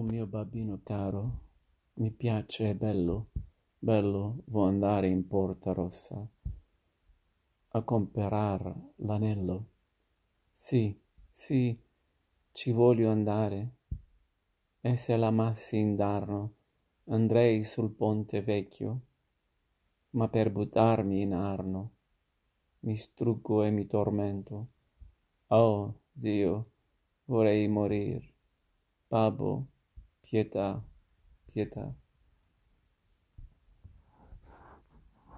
babbino caro, mi piace, è bello, bello, vo andare in Porta Rossa a comperar l'anello. Sì, sì, ci voglio andare. E se l'amassi indarno, andrei sul ponte vecchio, ma per buttarmi in arno mi struggo e mi tormento. Oh, Dio, vorrei morir. Babbo, Pieta, Pieta